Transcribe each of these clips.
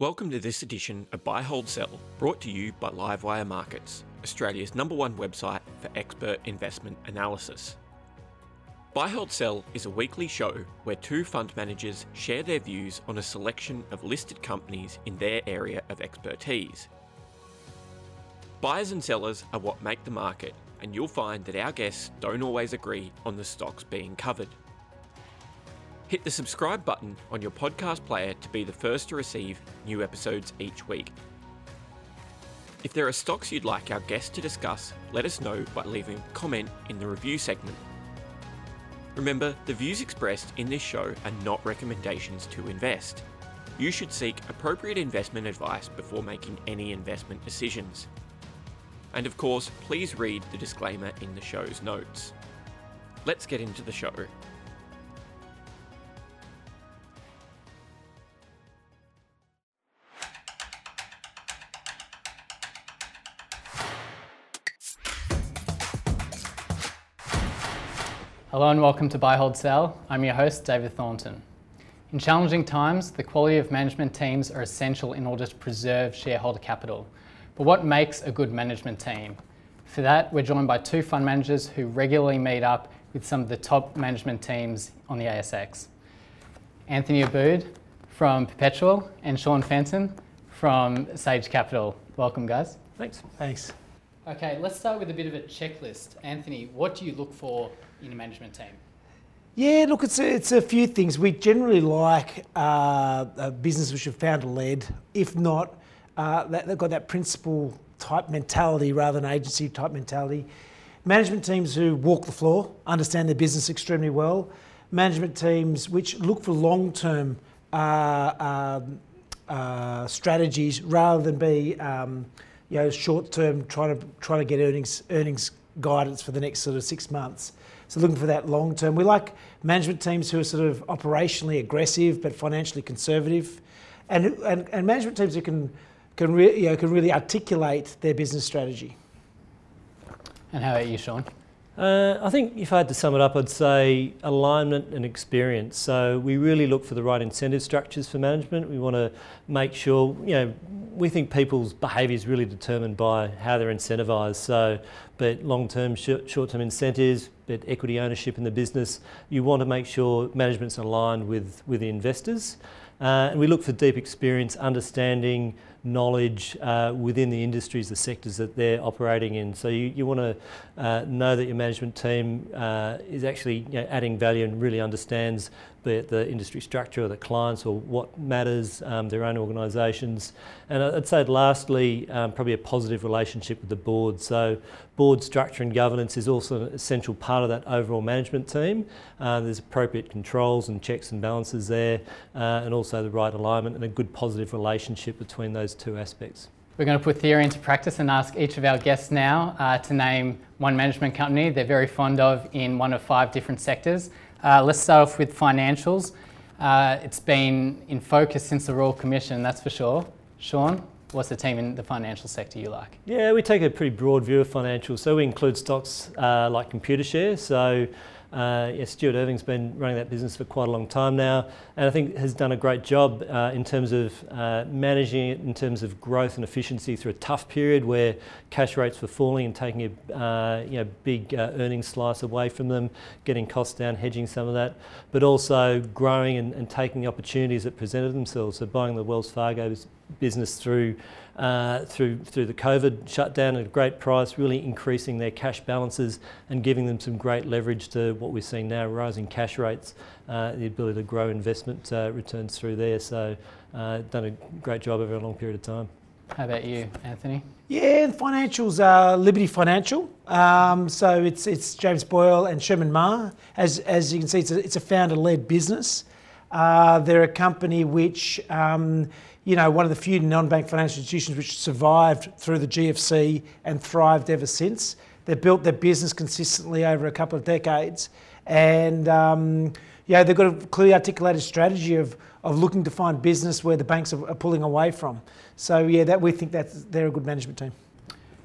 Welcome to this edition of Buy Hold Sell, brought to you by Livewire Markets, Australia's number one website for expert investment analysis. Buy Hold Sell is a weekly show where two fund managers share their views on a selection of listed companies in their area of expertise. Buyers and sellers are what make the market, and you'll find that our guests don't always agree on the stocks being covered. Hit the subscribe button on your podcast player to be the first to receive new episodes each week. If there are stocks you'd like our guests to discuss, let us know by leaving a comment in the review segment. Remember, the views expressed in this show are not recommendations to invest. You should seek appropriate investment advice before making any investment decisions. And of course, please read the disclaimer in the show's notes. Let's get into the show. Hello and welcome to Buy Hold Sell. I'm your host, David Thornton. In challenging times, the quality of management teams are essential in order to preserve shareholder capital. But what makes a good management team? For that, we're joined by two fund managers who regularly meet up with some of the top management teams on the ASX. Anthony Aboud from Perpetual and Sean Fenton from Sage Capital. Welcome, guys. Thanks. Thanks. Okay, let's start with a bit of a checklist. Anthony, what do you look for in a management team? Yeah, look, it's a, it's a few things. We generally like uh, a business which are founder led. If not, uh, that, they've got that principal type mentality rather than agency type mentality. Management teams who walk the floor, understand their business extremely well. Management teams which look for long term uh, um, uh, strategies rather than be um, you know short term trying to trying to get earnings earnings guidance for the next sort of six months. So looking for that long term. We like management teams who are sort of operationally aggressive but financially conservative, and and, and management teams who can can re, you know can really articulate their business strategy. And how about you, Sean? Uh, I think if I had to sum it up, I'd say alignment and experience. So we really look for the right incentive structures for management. We want to make sure, you know, we think people's behaviour is really determined by how they're incentivised. So, but long-term, short-term incentives, but equity ownership in the business, you want to make sure management's aligned with with the investors. Uh, and we look for deep experience, understanding, knowledge uh, within the industries, the sectors that they're operating in. So you, you want to uh, know that your management team uh, is actually you know, adding value and really understands the, the industry structure or the clients or what matters, um, their own organisations. And I'd say lastly, um, probably a positive relationship with the board. So board structure and governance is also an essential part of that overall management team. Uh, there's appropriate controls and checks and balances there uh, and also the right alignment and a good positive relationship between those two aspects. We're going to put theory into practice and ask each of our guests now uh, to name one management company they're very fond of in one of five different sectors. Uh, let's start off with financials. Uh, it's been in focus since the Royal Commission, that's for sure. Sean, what's the team in the financial sector you like? Yeah, we take a pretty broad view of financials. So we include stocks uh, like Computershare. So uh, yeah, Stuart Irving's been running that business for quite a long time now, and I think has done a great job uh, in terms of uh, managing it in terms of growth and efficiency through a tough period where cash rates were falling and taking a uh, you know, big uh, earnings slice away from them, getting costs down, hedging some of that, but also growing and, and taking opportunities that presented themselves. So buying the Wells Fargo business through uh, through through the COVID shutdown at a great price, really increasing their cash balances and giving them some great leverage to what we're seeing now, rising cash rates, uh, the ability to grow investment uh, returns through there. So, uh, done a great job over a long period of time. How about you, Anthony? Yeah, financials are Liberty Financial. Um, so it's it's James Boyle and Sherman Ma. As as you can see, it's a, it's a founder-led business. Uh, they're a company which um, you know, one of the few non-bank financial institutions which survived through the GFC and thrived ever since. They've built their business consistently over a couple of decades, and um, yeah, they've got a clearly articulated strategy of of looking to find business where the banks are, are pulling away from. So yeah, that we think that they're a good management team.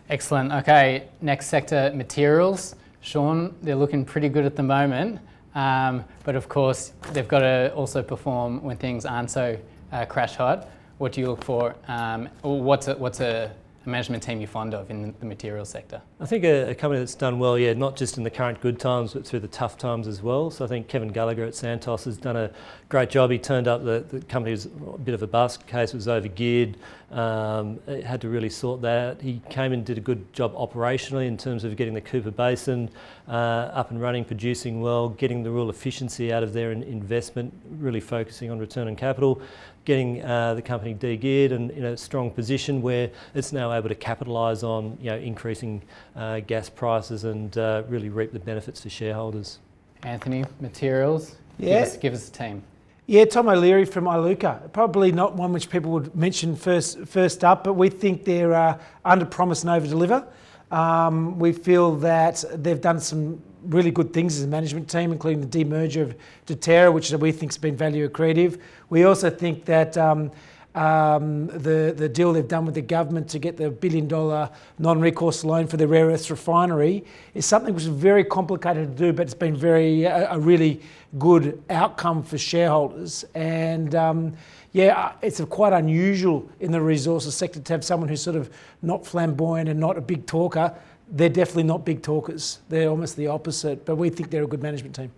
Excellent. Okay, next sector, materials. Sean, they're looking pretty good at the moment, um, but of course they've got to also perform when things aren't so uh, crash hot. What do you look for? Um, what's a, what's a, management team you're fond of in the materials sector? I think a, a, company that's done well, yeah, not just in the current good times, but through the tough times as well. So I think Kevin Gallagher at Santos has done a great job. He turned up the, the company was a bit of a basket case, was overgeared, um, had to really sort that. He came and did a good job operationally in terms of getting the Cooper Basin uh, up and running, producing well, getting the real efficiency out of their investment, really focusing on return on capital getting uh, the company de-geared and in a strong position where it's now able to capitalise on you know, increasing uh, gas prices and uh, really reap the benefits for shareholders. Anthony, materials, yeah. give, us, give us a team. Yeah, Tom O'Leary from Iluka. Probably not one which people would mention first first up, but we think they're uh, under promise and over deliver. Um, we feel that they've done some really good things as a management team, including the demerger of Deterra, which we think has been value accretive. We also think that um, um, the, the deal they've done with the government to get the billion dollar non recourse loan for the rare earths refinery is something which is very complicated to do, but it's been very a, a really good outcome for shareholders. And um, yeah, uh, it's quite unusual in the resources sector to have someone who's sort of not flamboyant and not a big talker they're definitely not big talkers. They're almost the opposite, but we think they're a good management team.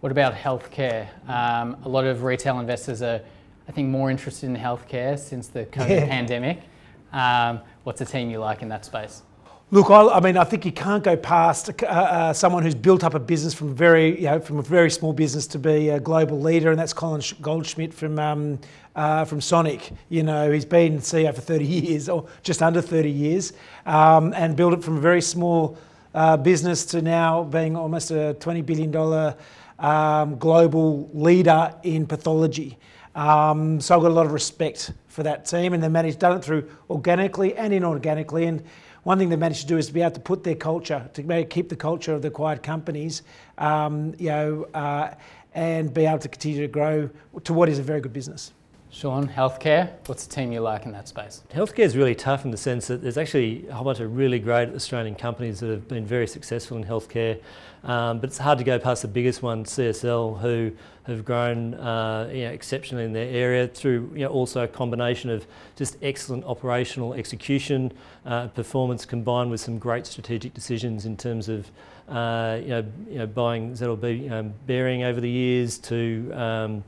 What about healthcare? Um, a lot of retail investors are, I think, more interested in healthcare since the COVID yeah. pandemic. Um, what's a team you like in that space? Look, I, I, mean, I think you can't go past uh, uh, someone who's built up a business from very, you know, from a very small business to be a global leader, and that's Colin Goldschmidt from um, uh, from Sonic. You know, he's been CEO for 30 years, or just under 30 years, um, and built it from a very small uh, business to now being almost a 20 billion dollar um, global leader in pathology. Um, so I've got a lot of respect for that team, and they managed done it through organically and inorganically, and one thing they've managed to do is to be able to put their culture, to keep the culture of the acquired companies, um, you know, uh, and be able to continue to grow to what is a very good business. Sean, healthcare, what's the team you like in that space? Healthcare is really tough in the sense that there's actually a whole bunch of really great Australian companies that have been very successful in healthcare, um, but it's hard to go past the biggest one, CSL, who have grown uh, you know, exceptionally in their area through you know, also a combination of just excellent operational execution, uh, performance combined with some great strategic decisions in terms of uh, you, know, you know, buying ZLB um, Behring over the years to um,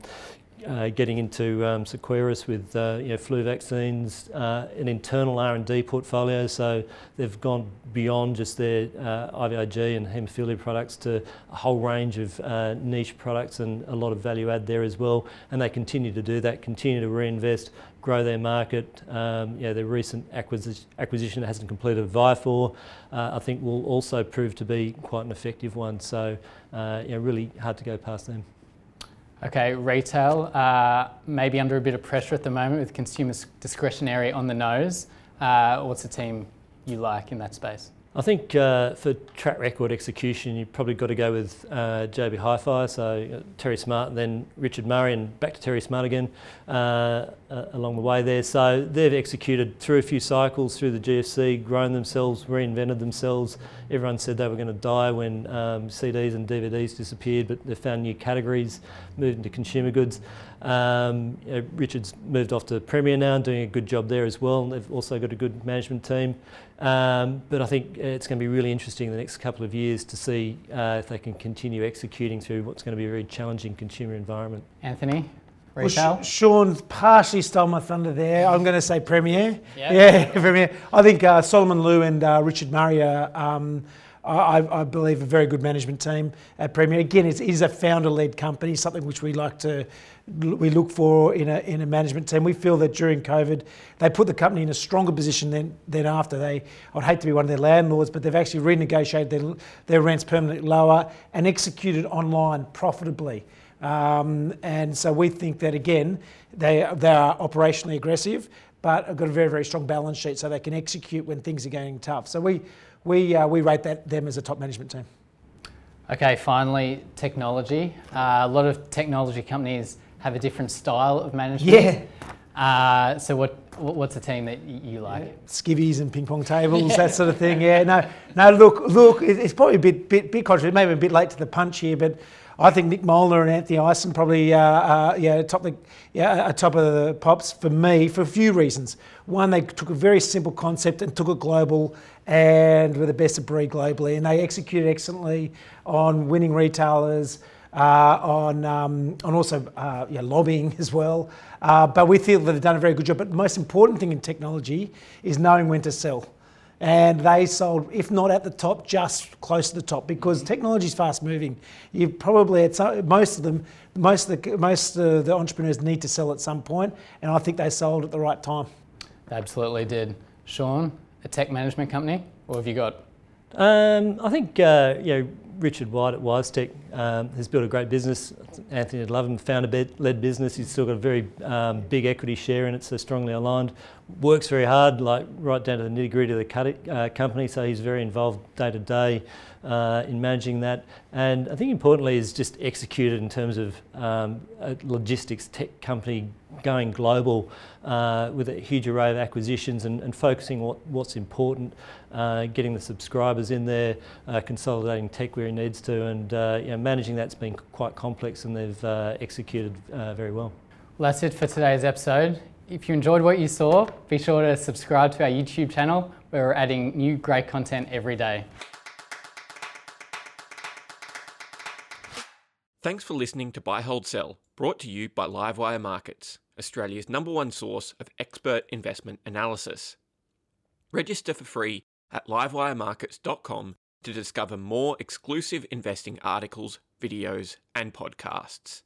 uh, getting into um, with uh, you know, flu vaccines, uh, an internal R&D portfolio. So they've gone beyond just their uh, IVIG and haemophilia products to a whole range of uh, niche products and a lot of value add there as well. And they continue to do that, continue to reinvest, grow their market. Um, yeah, their recent acquisition, acquisition that hasn't completed Vifor, uh, I think will also prove to be quite an effective one. So yeah, really hard to go past them. Okay, retail, uh, maybe under a bit of pressure at the moment with consumers discretionary on the nose. Uh, what's the team you like in that space? I think uh, for track record execution, you've probably got to go with uh, JB Hi-Fi, so uh, Terry Smart, and then Richard Murray, and back to Terry Smart again uh, along the way there. So they've executed through a few cycles through the GFC, grown themselves, reinvented themselves. Everyone said they were going to die when um, CDs and DVDs disappeared, but they found new categories, moved into consumer goods. Um, you know, Richard's moved off to Premier now and doing a good job there as well. They've also got a good management team. Um, but I think it's going to be really interesting in the next couple of years to see uh, if they can continue executing through what's going to be a very challenging consumer environment. Anthony, retail? Well, Sean partially stole my thunder there. I'm going to say Premier. Yep. Yeah, Premier. I think uh, Solomon Lew and uh, Richard Murray are. Um, I, I, believe a very good management team at Premier. Again, it is a founder-led company, something which we like to we look for in a, in a management team. We feel that during COVID, they put the company in a stronger position than, than after. They, I'd hate to be one of their landlords, but they've actually renegotiated their, their rents permanently lower and executed online profitably. Um, and so we think that again, they, they are operationally aggressive, but have got a very, very strong balance sheet so they can execute when things are going tough. So we, we, uh, we rate that, them as a top management team. Okay, finally, technology. Uh, a lot of technology companies have a different style of management. Yeah. Uh, so what what's a team that you like? Yeah. Skivvies and ping pong tables, yeah. that sort of thing. Yeah. No, no. Look, look. It's probably a bit bit bit controversial. Maybe a bit late to the punch here, but I think Nick Molnar and Anthony Eisen probably uh, uh, yeah top the yeah top of the pops for me for a few reasons. One, they took a very simple concept and took it global, and were the best of breed globally, and they executed excellently on winning retailers. Uh, on um, on also uh, yeah, lobbying as well, uh, but we feel that they've done a very good job. But the most important thing in technology is knowing when to sell and they sold, if not at the top, just close to the top because technology is fast moving. You probably at some, most of them, most of the most of the entrepreneurs need to sell at some point, and I think they sold at the right time. They absolutely did. Sean, a tech management company, what have you got? Um, I think uh, you know Richard White at WiseTech um, has built a great business. Anthony would love him, founder-led business. He's still got a very um, big equity share in it, so strongly aligned. Works very hard, like right down to the nitty-gritty of the uh, company. So he's very involved day to day uh, in managing that. And I think importantly is just executed in terms of um, a logistics tech company going global uh, with a huge array of acquisitions and, and focusing what, what's important, uh, getting the subscribers in there, uh, consolidating tech where he needs to, and uh, you know, managing that's been quite complex and they've uh, executed uh, very well. Well, that's it for today's episode. If you enjoyed what you saw, be sure to subscribe to our YouTube channel where we're adding new great content every day. Thanks for listening to Buy Hold Sell, brought to you by Livewire Markets, Australia's number one source of expert investment analysis. Register for free at livewiremarkets.com to discover more exclusive investing articles, videos, and podcasts.